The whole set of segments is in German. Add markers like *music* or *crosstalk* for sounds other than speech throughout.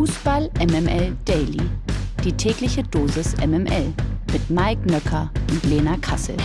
Fußball MML Daily. Die tägliche Dosis MML mit Mike Nöcker und Lena Kassel.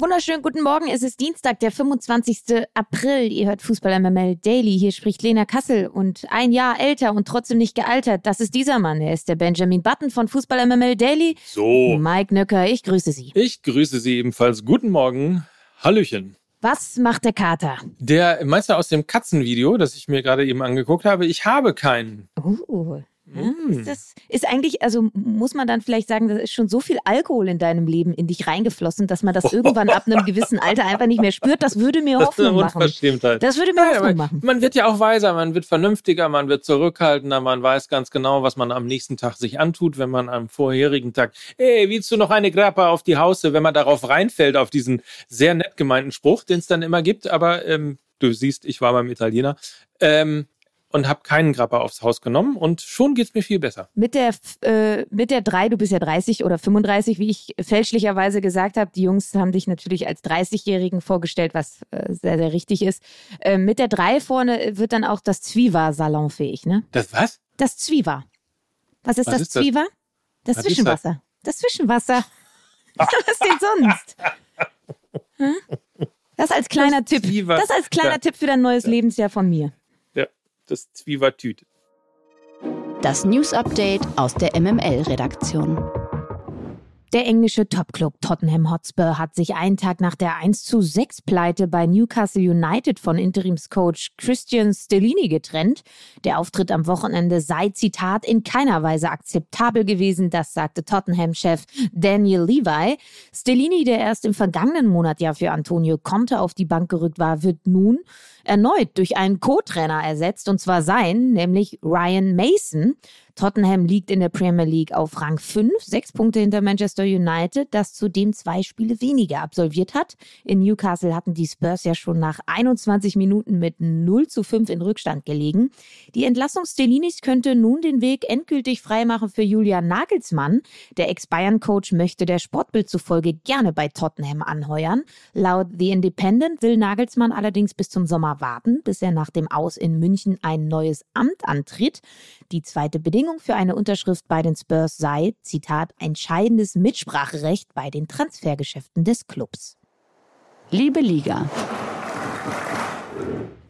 Wunderschönen guten Morgen. Es ist Dienstag, der 25. April. Ihr hört Fußball MML Daily. Hier spricht Lena Kassel und ein Jahr älter und trotzdem nicht gealtert. Das ist dieser Mann. Er ist der Benjamin Button von Fußball MML Daily. So. Mike Nöcker, ich grüße Sie. Ich grüße Sie ebenfalls. Guten Morgen. Hallöchen. Was macht der Kater? Der Meister aus dem Katzenvideo, das ich mir gerade eben angeguckt habe, ich habe keinen. Uh, ja, ist das ist eigentlich, also muss man dann vielleicht sagen, da ist schon so viel Alkohol in deinem Leben in dich reingeflossen, dass man das *laughs* irgendwann ab einem gewissen Alter einfach nicht mehr spürt. Das würde mir Das ist Hoffnung eine machen. Das würde mir Ja, Hoffnung aber machen. Man wird ja auch weiser, man wird vernünftiger, man wird zurückhaltender, man weiß ganz genau, was man am nächsten Tag sich antut, wenn man am vorherigen Tag, ey, willst du noch eine Grappa auf die Hause, wenn man darauf reinfällt, auf diesen sehr nett gemeinten Spruch, den es dann immer gibt, aber ähm, du siehst, ich war beim Italiener, ähm, und habe keinen Grappa aufs Haus genommen und schon geht's mir viel besser. Mit der, äh, mit der 3, du bist ja 30 oder 35, wie ich fälschlicherweise gesagt habe. Die Jungs haben dich natürlich als 30-Jährigen vorgestellt, was äh, sehr, sehr richtig ist. Äh, mit der 3 vorne wird dann auch das Zwiewa salonfähig, ne? Das was? Das Zwiewa. Was ist Was das ist das? Zwiewa? Das ist Zwischenwasser. Das Zwischenwasser. *laughs* was denn sonst? Hm? Das als kleiner Tipp. Zwiewa. Das als kleiner Ja. Tipp für dein neues Lebensjahr von mir. Das Zwievertüt. Das News Update aus der MML-Redaktion. Der englische Topclub Tottenham Hotspur hat sich einen Tag nach der 1 zu 6 Pleite bei Newcastle United von Interimscoach Christian Stellini getrennt. Der Auftritt am Wochenende sei, Zitat, in keiner Weise akzeptabel gewesen, das sagte Tottenham-Chef Daniel Levi. Stellini, der erst im vergangenen Monat ja für Antonio Conte auf die Bank gerückt war, wird nun erneut durch einen Co-Trainer ersetzt, und zwar sein, nämlich Ryan Mason. Tottenham liegt in der Premier League auf Rang 5, sechs Punkte hinter Manchester United, das zudem zwei Spiele weniger absolviert hat. In Newcastle hatten die Spurs ja schon nach 21 Minuten mit 0 zu 5 in Rückstand gelegen. Die Entlassung Stellinis könnte nun den Weg endgültig freimachen für Julian Nagelsmann. Der Ex-Bayern-Coach möchte der Sportbild zufolge gerne bei Tottenham anheuern. Laut The Independent will Nagelsmann allerdings bis zum Sommer warten, bis er nach dem Aus in München ein neues Amt antritt. Die zweite Bedingung für eine Unterschrift bei den Spurs sei, Zitat, entscheidendes Mitspracherecht bei den Transfergeschäften des Clubs. Liebe Liga.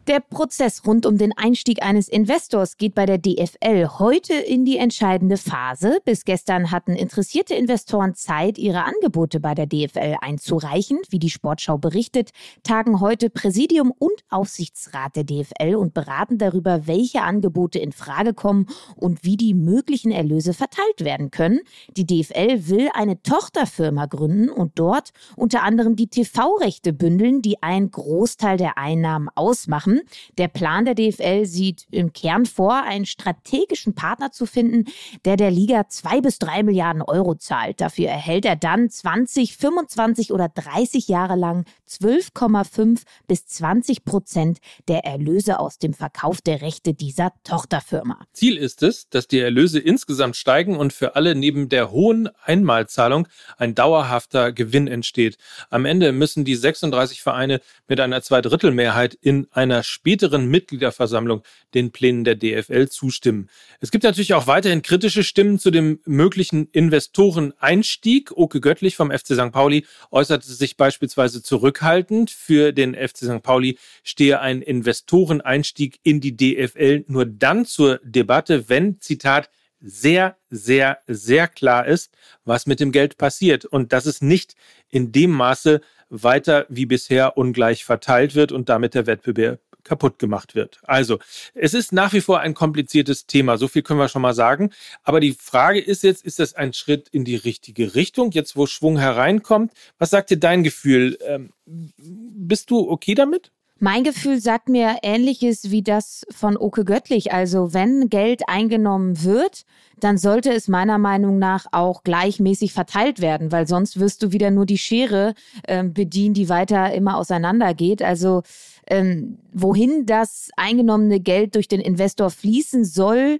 Der Prozess rund um den Einstieg eines Investors geht bei der DFL heute in die entscheidende Phase. Bis gestern hatten interessierte Investoren Zeit, ihre Angebote bei der DFL einzureichen. Wie die Sportschau berichtet, tagen heute Präsidium und Aufsichtsrat der DFL und beraten darüber, welche Angebote in Frage kommen und wie die möglichen Erlöse verteilt werden können. Die DFL will eine Tochterfirma gründen und dort unter anderem die TV-Rechte bündeln, die einen Großteil der Einnahmen ausmachen. Der Plan der DFL sieht im Kern vor, einen strategischen Partner zu finden, der der Liga zwei bis drei Milliarden Euro zahlt. Dafür erhält er dann 20, 25 oder 30 Jahre lang 12,5 bis 20 Prozent der Erlöse aus dem Verkauf der Rechte dieser Tochterfirma. Ziel ist es, dass die Erlöse insgesamt steigen und für alle neben der hohen Einmalzahlung ein dauerhafter Gewinn entsteht. Am Ende müssen die 36 Vereine mit einer Zweidrittelmehrheit in einer späteren Mitgliederversammlung den Plänen der DFL zustimmen. Es gibt natürlich auch weiterhin kritische Stimmen zu dem möglichen Investoreneinstieg. Oke Göttlich vom FC St. Pauli äußerte sich beispielsweise zurückhaltend. Für den FC St. Pauli stehe ein Investoreneinstieg in die DFL nur dann zur Debatte, wenn, Zitat, sehr, sehr, sehr klar ist, was mit dem Geld passiert und dass es nicht in dem Maße weiter wie bisher ungleich verteilt wird und damit der Wettbewerb kaputt gemacht wird. Also, es ist nach wie vor ein kompliziertes Thema, so viel können wir schon mal sagen. Aber die Frage ist jetzt, ist das ein Schritt in die richtige Richtung, jetzt wo Schwung hereinkommt? Was sagt dir dein Gefühl? Ähm, bist du okay damit? Mein Gefühl sagt mir ähnliches wie das von Oke Göttlich. Also wenn Geld eingenommen wird, dann sollte es meiner Meinung nach auch gleichmäßig verteilt werden, weil sonst wirst du wieder nur die Schere ähm, bedienen, die weiter immer auseinandergeht. Also ähm, wohin das eingenommene Geld durch den Investor fließen soll,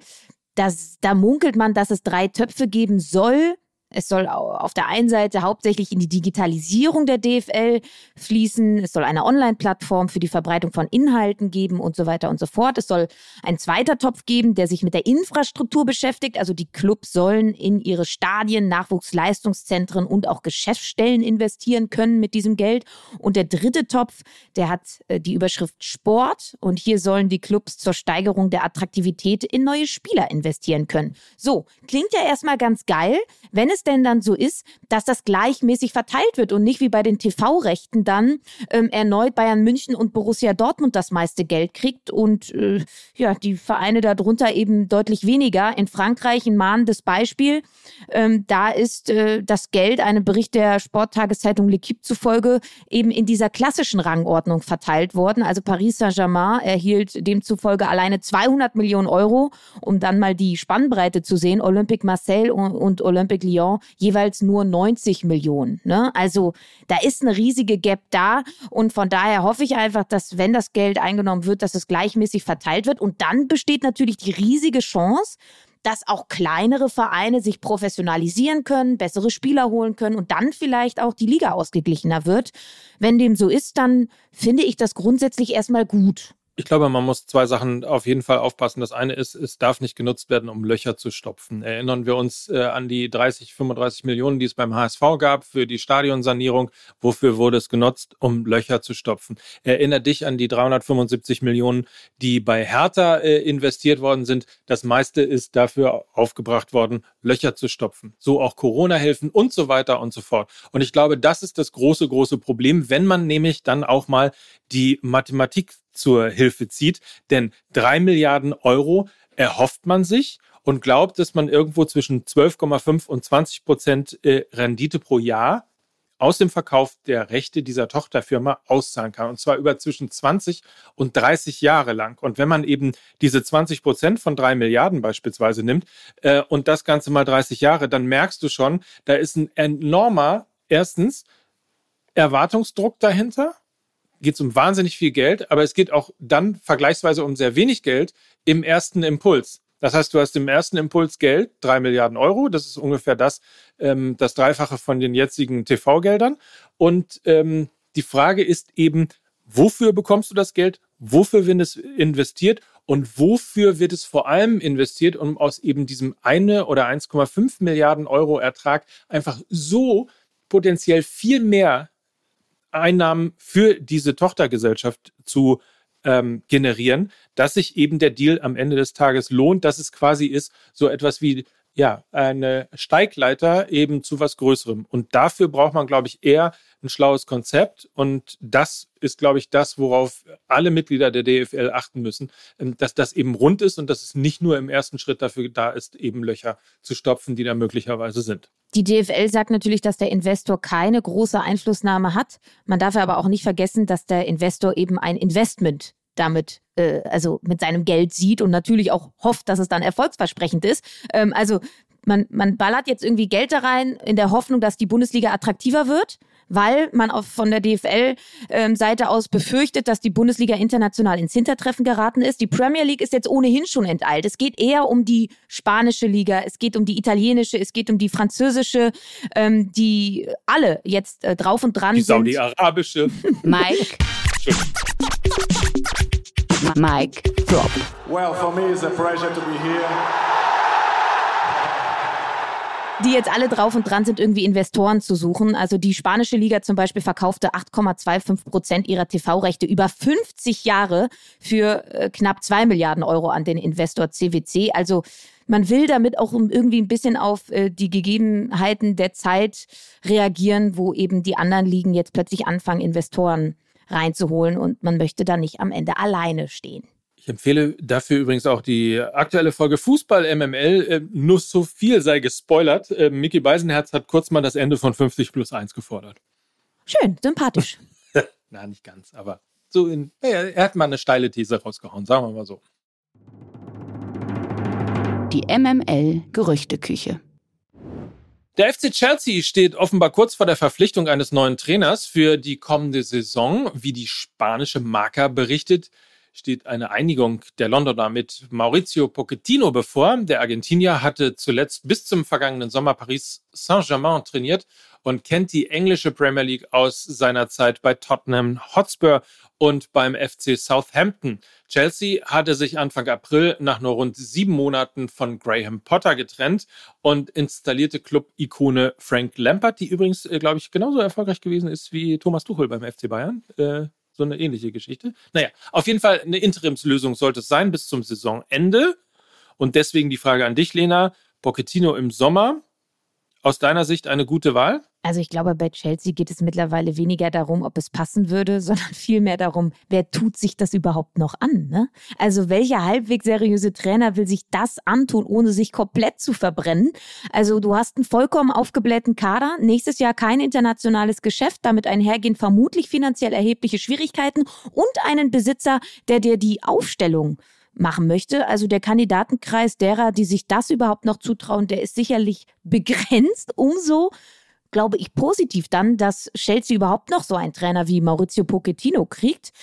das, da munkelt man, dass es drei Töpfe geben soll. Es soll auf der einen Seite hauptsächlich in die Digitalisierung der DFL fließen. Es soll eine Online-Plattform für die Verbreitung von Inhalten geben und so weiter und so fort. Es soll ein zweiter Topf geben, der sich mit der Infrastruktur beschäftigt. Also die Clubs sollen in ihre Stadien, Nachwuchsleistungszentren und auch Geschäftsstellen investieren können mit diesem Geld. Und der dritte Topf, der hat äh, die Überschrift Sport. Und hier sollen die Clubs zur Steigerung der Attraktivität in neue Spieler investieren können. So, klingt ja erstmal ganz geil, wenn es denn dann so ist, dass das gleichmäßig verteilt wird und nicht wie bei den TV-Rechten dann ähm, erneut Bayern München und Borussia Dortmund das meiste Geld kriegt und äh, ja, die Vereine darunter eben deutlich weniger. In Frankreich ein mahnendes Beispiel. Ähm, da ist äh, das Geld, einem Bericht der Sporttageszeitung L'Equipe zufolge, eben in dieser klassischen Rangordnung verteilt worden. Also Paris Saint-Germain erhielt demzufolge alleine 200 Millionen Euro, um dann mal die Spannbreite zu sehen. Olympique Marseille und, und Olympique Lyon jeweils nur 90 Millionen. Ne? Also da ist eine riesige Gap da und von daher hoffe ich einfach, dass wenn das Geld eingenommen wird, dass es gleichmäßig verteilt wird und dann besteht natürlich die riesige Chance, dass auch kleinere Vereine sich professionalisieren können, bessere Spieler holen können und dann vielleicht auch die Liga ausgeglichener wird. Wenn dem so ist, dann finde ich das grundsätzlich erstmal gut. Ich glaube, man muss zwei Sachen auf jeden Fall aufpassen. Das eine ist, es darf nicht genutzt werden, um Löcher zu stopfen. Erinnern wir uns äh, an die 30, 35 Millionen, die es beim HSV gab für die Stadionsanierung. Wofür wurde es genutzt? Um Löcher zu stopfen. Erinner dich an die 375 Millionen, die bei Hertha äh, investiert worden sind. Das meiste ist dafür aufgebracht worden, Löcher zu stopfen. So auch Corona-Hilfen und so weiter und so fort. Und ich glaube, das ist das große, große Problem, wenn man nämlich dann auch mal die Mathematik zur Hilfe zieht. Denn drei Milliarden Euro erhofft man sich und glaubt, dass man irgendwo zwischen 12,5 und 20 Prozent äh, Rendite pro Jahr aus dem Verkauf der Rechte dieser Tochterfirma auszahlen kann. Und zwar über zwischen 20 und 30 Jahre lang. Und wenn man eben diese 20 Prozent von drei Milliarden beispielsweise nimmt äh, und das Ganze mal 30 Jahre, dann merkst du schon, da ist ein enormer, erstens, Erwartungsdruck dahinter geht es um wahnsinnig viel Geld, aber es geht auch dann vergleichsweise um sehr wenig Geld im ersten Impuls. Das heißt, du hast im ersten Impuls Geld, drei Milliarden Euro, das ist ungefähr das, ähm, das Dreifache von den jetzigen TV-Geldern. Und ähm, die Frage ist eben, wofür bekommst du das Geld? Wofür wird es investiert? Und wofür wird es vor allem investiert, um aus eben diesem eine oder 1,5 Milliarden Euro Ertrag einfach so potenziell viel mehr Einnahmen für diese Tochtergesellschaft zu ähm, generieren, dass sich eben der Deal am Ende des Tages lohnt, dass es quasi ist so etwas wie ja eine Steigleiter eben zu was Größerem. Und dafür braucht man, glaube ich, eher ein schlaues Konzept. Und das ist, glaube ich, das, worauf alle Mitglieder der DFL achten müssen, ähm, dass das eben rund ist und dass es nicht nur im ersten Schritt dafür da ist, eben Löcher zu stopfen, die da möglicherweise sind. Die DFL sagt natürlich, dass der Investor keine große Einflussnahme hat. Man darf aber auch nicht vergessen, dass der Investor eben ein Investment damit, äh, also mit seinem Geld sieht und natürlich auch hofft, dass es dann erfolgsversprechend ist. Ähm, also man, man ballert jetzt irgendwie Geld da rein in der Hoffnung, dass die Bundesliga attraktiver wird weil man auch von der DFL-Seite ähm, aus befürchtet, dass die Bundesliga international ins Hintertreffen geraten ist. Die Premier League ist jetzt ohnehin schon enteilt. Es geht eher um die spanische Liga, es geht um die italienische, es geht um die französische, ähm, die alle jetzt äh, drauf und dran die sind. Die saudi-arabische. *laughs* Mike. Mike Drop. Well, for me it's a pleasure to be here die jetzt alle drauf und dran sind, irgendwie Investoren zu suchen. Also die spanische Liga zum Beispiel verkaufte 8,25 Prozent ihrer TV-Rechte über 50 Jahre für äh, knapp 2 Milliarden Euro an den Investor CWC. Also man will damit auch irgendwie ein bisschen auf äh, die Gegebenheiten der Zeit reagieren, wo eben die anderen Ligen jetzt plötzlich anfangen, Investoren reinzuholen und man möchte da nicht am Ende alleine stehen. Ich empfehle dafür übrigens auch die aktuelle Folge Fußball MML. Äh, nur so viel sei gespoilert. Äh, Mickey Beisenherz hat kurz mal das Ende von 50 plus 1 gefordert. Schön, sympathisch. *laughs* Na, nicht ganz, aber so in, er, er hat mal eine steile These rausgehauen, sagen wir mal so. Die MML Gerüchteküche. Der FC Chelsea steht offenbar kurz vor der Verpflichtung eines neuen Trainers für die kommende Saison. Wie die spanische Marca berichtet, steht eine Einigung der Londoner mit Maurizio Pochettino bevor. Der Argentinier hatte zuletzt bis zum vergangenen Sommer Paris Saint-Germain trainiert und kennt die englische Premier League aus seiner Zeit bei Tottenham Hotspur und beim FC Southampton. Chelsea hatte sich Anfang April nach nur rund sieben Monaten von Graham Potter getrennt und installierte Club-Ikone Frank Lampard, die übrigens, äh, glaube ich, genauso erfolgreich gewesen ist wie Thomas Tuchel beim FC Bayern. Äh, so eine ähnliche Geschichte. Naja, auf jeden Fall eine Interimslösung sollte es sein bis zum Saisonende. Und deswegen die Frage an dich, Lena. Pochettino im Sommer. Aus deiner Sicht eine gute Wahl? Also ich glaube, bei Chelsea geht es mittlerweile weniger darum, ob es passen würde, *laughs* sondern vielmehr darum, wer tut sich das überhaupt noch an. Ne? Also welcher halbwegs seriöse Trainer will sich das antun, ohne sich komplett zu verbrennen? Also du hast einen vollkommen aufgeblähten Kader, nächstes Jahr kein internationales Geschäft, damit einhergehen vermutlich finanziell erhebliche Schwierigkeiten und einen Besitzer, der dir die Aufstellung machen möchte. Also der Kandidatenkreis derer, die sich das überhaupt noch zutrauen, der ist sicherlich begrenzt. Umso glaube ich positiv dann, dass Chelsea überhaupt noch so einen Trainer wie Maurizio Pochettino kriegt.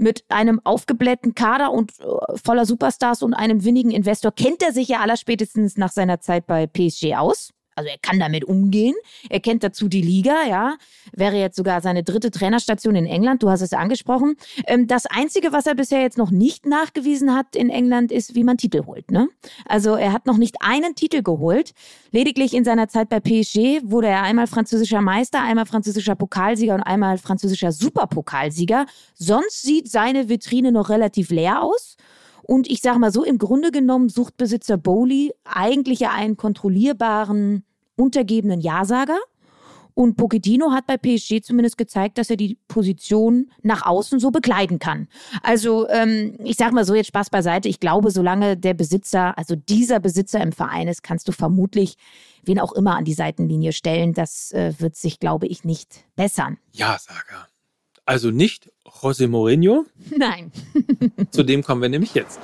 Mit einem aufgeblähten Kader und äh, voller Superstars und einem winnigen Investor kennt er sich ja allerspätestens nach seiner Zeit bei PSG aus. Also er kann damit umgehen. Er kennt dazu die Liga, ja. Wäre jetzt sogar seine dritte Trainerstation in England. Du hast es angesprochen. Ähm, das Einzige, was er bisher jetzt noch nicht nachgewiesen hat in England, ist, wie man Titel holt. Ne? Also er hat noch nicht einen Titel geholt. Lediglich in seiner Zeit bei PSG wurde er einmal französischer Meister, einmal französischer Pokalsieger und einmal französischer Superpokalsieger. Sonst sieht seine Vitrine noch relativ leer aus. Und ich sage mal so, im Grunde genommen sucht Besitzer Bowley eigentlich ja einen kontrollierbaren untergebenen Ja-Sager. Und Pochettino hat bei PSG zumindest gezeigt, dass er die Position nach außen so begleiten kann. Also ähm, ich sage mal so jetzt Spaß beiseite. Ich glaube, solange der Besitzer, also dieser Besitzer im Verein ist, kannst du vermutlich wen auch immer an die Seitenlinie stellen. Das äh, wird sich, glaube ich, nicht bessern. Ja-Sager. Also nicht José Mourinho? *laughs* Nein. Zu dem kommen wir nämlich jetzt.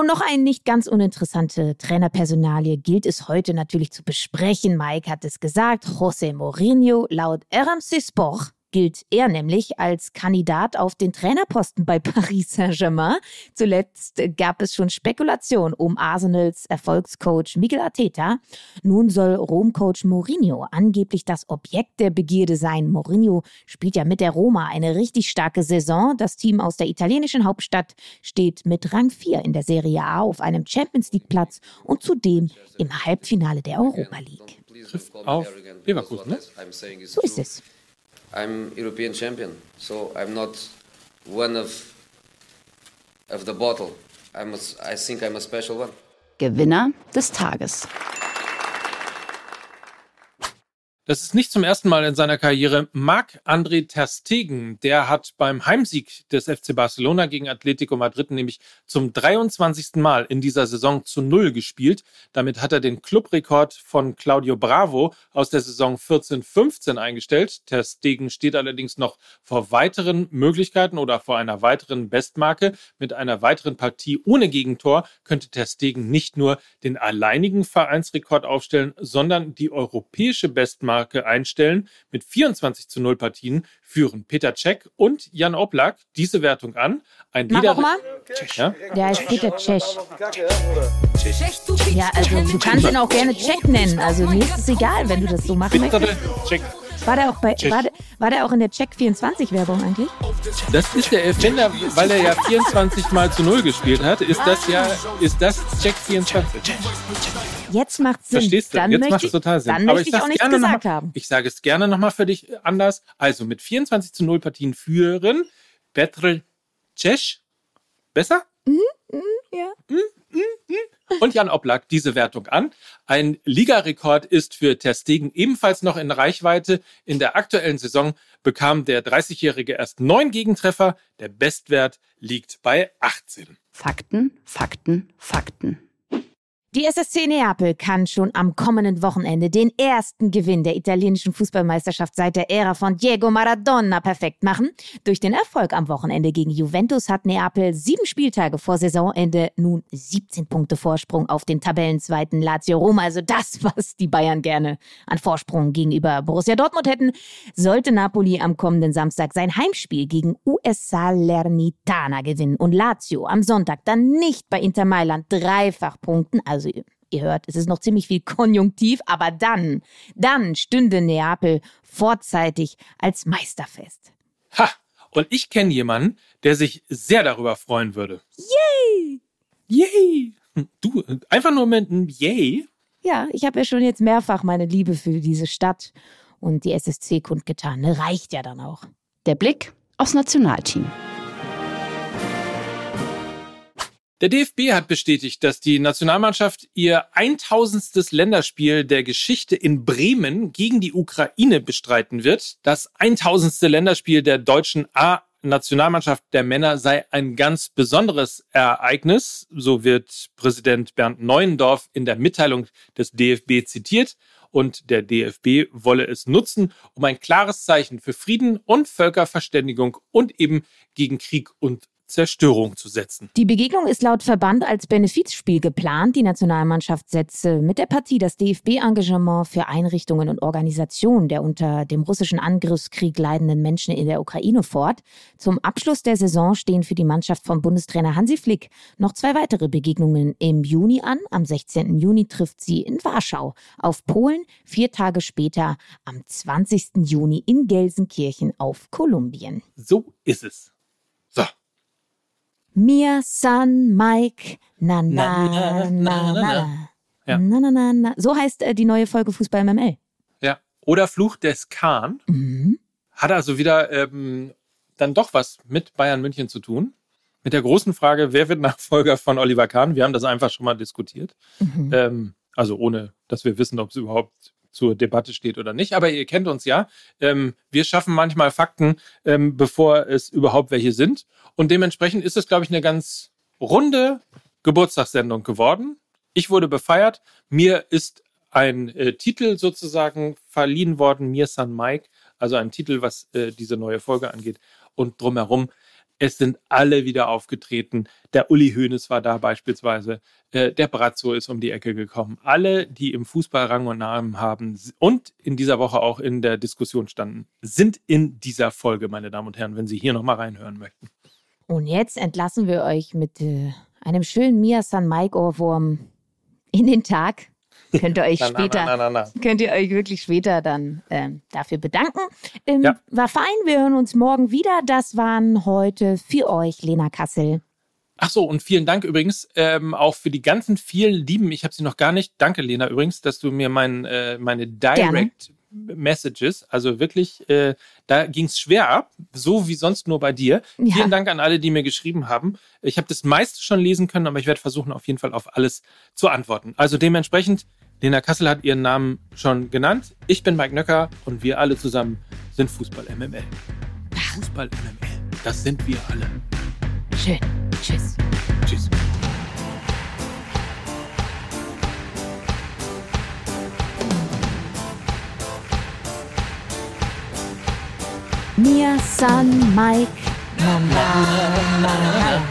Und noch eine nicht ganz uninteressante Trainerpersonalie gilt es heute natürlich zu besprechen. Mike hat es gesagt, José Mourinho laut RMC Sport gilt er nämlich als Kandidat auf den Trainerposten bei *laughs* Paris Saint-Germain. Zuletzt gab es schon Spekulation um Arsenals Erfolgscoach Miguel Arteta. Nun soll Rom-Coach Mourinho angeblich das Objekt der Begierde sein. Mourinho spielt ja mit der Roma eine richtig starke Saison. Das Team aus der italienischen Hauptstadt steht mit Rang 4 in der Serie A auf einem Champions League Platz und zudem im Halbfinale der Europa League. Trifft auf Leverkusen, ne? So ist es. I'm European champion, so I'm not one of of the bottle. I'm a, I think I'm a special one. Gewinner des Tages. Das ist nicht zum ersten Mal in seiner Karriere. Marc-André Terstegen, der hat beim Heimsieg des FC Barcelona gegen Atletico Madrid nämlich zum 23. Mal in dieser Saison zu Null gespielt. Damit hat er den Clubrekord von Claudio Bravo aus der Saison 14-15 eingestellt. Terstegen steht allerdings noch vor weiteren Möglichkeiten oder vor einer weiteren Bestmarke. Mit einer weiteren Partie ohne Gegentor könnte Terstegen nicht nur den alleinigen Vereinsrekord aufstellen, sondern die europäische Bestmarke Marke einstellen. Mit 24 zu 0 Partien führen Peter Cech und Jan Oblak diese Wertung an. Ein Mach Lieder mal. Ja? Der heißt Peter Cech. Ja, also du kannst ihn auch gerne Cech nennen. Also mir ist es egal, wenn du das so machen möchtest. War der auch bei war der, war der auch in der Check 24 Werbung eigentlich? Das ist der Erfinder, weil er ja 24 mal zu 0 gespielt hat, ist das ja ist das Check 24. Jetzt macht Sinn. Verstehst du? Dann Jetzt macht es total Sinn. Dann Aber ich, ich auch nichts gesagt mal, haben. Ich sage es gerne nochmal für dich anders. Also mit 24 zu 0 Partien führen Petr Cech. Besser? Mhm, mh, ja. Mhm, mh, mh. Und Jan Oblak diese Wertung an. Ein Ligarekord ist für Terstegen ebenfalls noch in Reichweite. In der aktuellen Saison bekam der 30-Jährige erst neun Gegentreffer. Der Bestwert liegt bei 18. Fakten, Fakten, Fakten. Die SSC Neapel kann schon am kommenden Wochenende den ersten Gewinn der italienischen Fußballmeisterschaft seit der Ära von Diego Maradona perfekt machen. Durch den Erfolg am Wochenende gegen Juventus hat Neapel sieben Spieltage vor Saisonende nun 17 Punkte Vorsprung auf den Tabellenzweiten Lazio Rom. Also das, *laughs* was die Bayern gerne an Vorsprung gegenüber Borussia Dortmund hätten. Sollte Napoli am kommenden Samstag sein Heimspiel gegen US Salernitana gewinnen und Lazio am Sonntag dann nicht bei Inter Mailand dreifach punkten, also also ihr hört, es ist noch ziemlich viel *laughs* Konjunktiv, aber dann, dann stünde Neapel vorzeitig als Meister fest. Ha! Und ich kenne jemanden, der sich sehr darüber freuen würde. Yay! Yay! Du, einfach nur mit einem Yay? Ja, ich habe ja schon jetzt mehrfach meine Liebe für diese Stadt und die SSC kundgetan. Ne, reicht ja dann auch. Der Blick aufs Nationalteam. Der DFB hat bestätigt, dass die Nationalmannschaft ihr 1000. Länderspiel der Geschichte in Bremen gegen die Ukraine bestreiten wird. Das 1000. Länderspiel der deutschen A Nationalmannschaft der Männer sei ein ganz besonderes Ereignis. So wird Präsident Bernd Neuendorf in der Mitteilung des DFB zitiert. Und der DFB wolle es nutzen, um ein klares Zeichen für Frieden und Völkerverständigung und eben gegen Krieg und Zerstörung zu setzen. Die Begegnung ist laut Verband als Benefizspiel geplant. Die Nationalmannschaft setze mit der Partie das DFB-Engagement für Einrichtungen und Organisationen der unter dem russischen Angriffskrieg leidenden Menschen in der Ukraine fort. Zum Abschluss der Saison stehen für die Mannschaft von Bundestrainer Hansi Flick noch zwei weitere Begegnungen im Juni an. Am 16. Juni trifft sie in Warschau auf Polen, vier Tage später am 20. Juni in Gelsenkirchen auf Kolumbien. So ist es. So, Mia San Mike. Na na na na na. Ja. Na, na, na, na. So heißt äh, die neue Folge Fußball MML. Ja. Oder Fluch des Kahn. Mhm. Hat also wieder ähm, dann doch was mit Bayern München zu tun. Mit der großen Frage, wer wird Nachfolger von Oliver Kahn? Wir haben das einfach schon mal diskutiert. Mhm. Ähm, also ohne, dass wir wissen, ob es überhaupt zur Debatte steht oder nicht. Aber ihr kennt uns ja. Ähm, wir schaffen manchmal Fakten, ähm, bevor es überhaupt welche sind. Und dementsprechend ist es, glaube ich, eine ganz runde Geburtstagssendung geworden. Ich wurde befeiert. Mir ist ein äh, Titel sozusagen verliehen worden, Mir San Mike, also ein Titel, was äh, diese neue Folge angeht. Und drumherum es sind alle wieder aufgetreten. Der Uli Hoeneß war da beispielsweise. Äh, der Brazzo ist um die Ecke gekommen. Alle, die im Fußball Rang und Namen haben und in dieser Woche auch in der Diskussion standen, sind in dieser Folge, meine Damen und Herren, wenn Sie hier nochmal reinhören möchten. Und jetzt entlassen wir euch mit äh, einem schönen Mia San Mike Ohrwurm in den Tag. Könnt ihr euch später, na, na, na, könnt ihr euch wirklich später dann ähm, dafür bedanken. Ähm, ja. War fein, wir hören uns morgen wieder. Das waren heute für euch Lena Kassel. Ach so, und vielen Dank übrigens ähm, auch für die ganzen vielen Lieben. Ich habe sie noch gar nicht. Danke, Lena, übrigens, dass du mir mein, äh, meine Direct Gerne. Messages, also wirklich, äh, da ging es schwer ab, so wie sonst nur bei dir. Ja. Vielen Dank an alle, die mir geschrieben haben. Ich habe das meiste schon lesen können, aber ich werde versuchen, auf jeden Fall auf alles zu antworten. Also dementsprechend Lena Kassel hat ihren Namen schon genannt. Ich bin Mike Nöcker und wir alle zusammen sind Fußball MML. Fußball MML, das sind wir alle. Schön. Tschüss. Tschüss. Mia San Mike. Mama.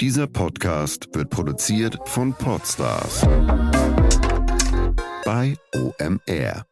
Dieser Podcast wird produziert von Podstars bei OMR.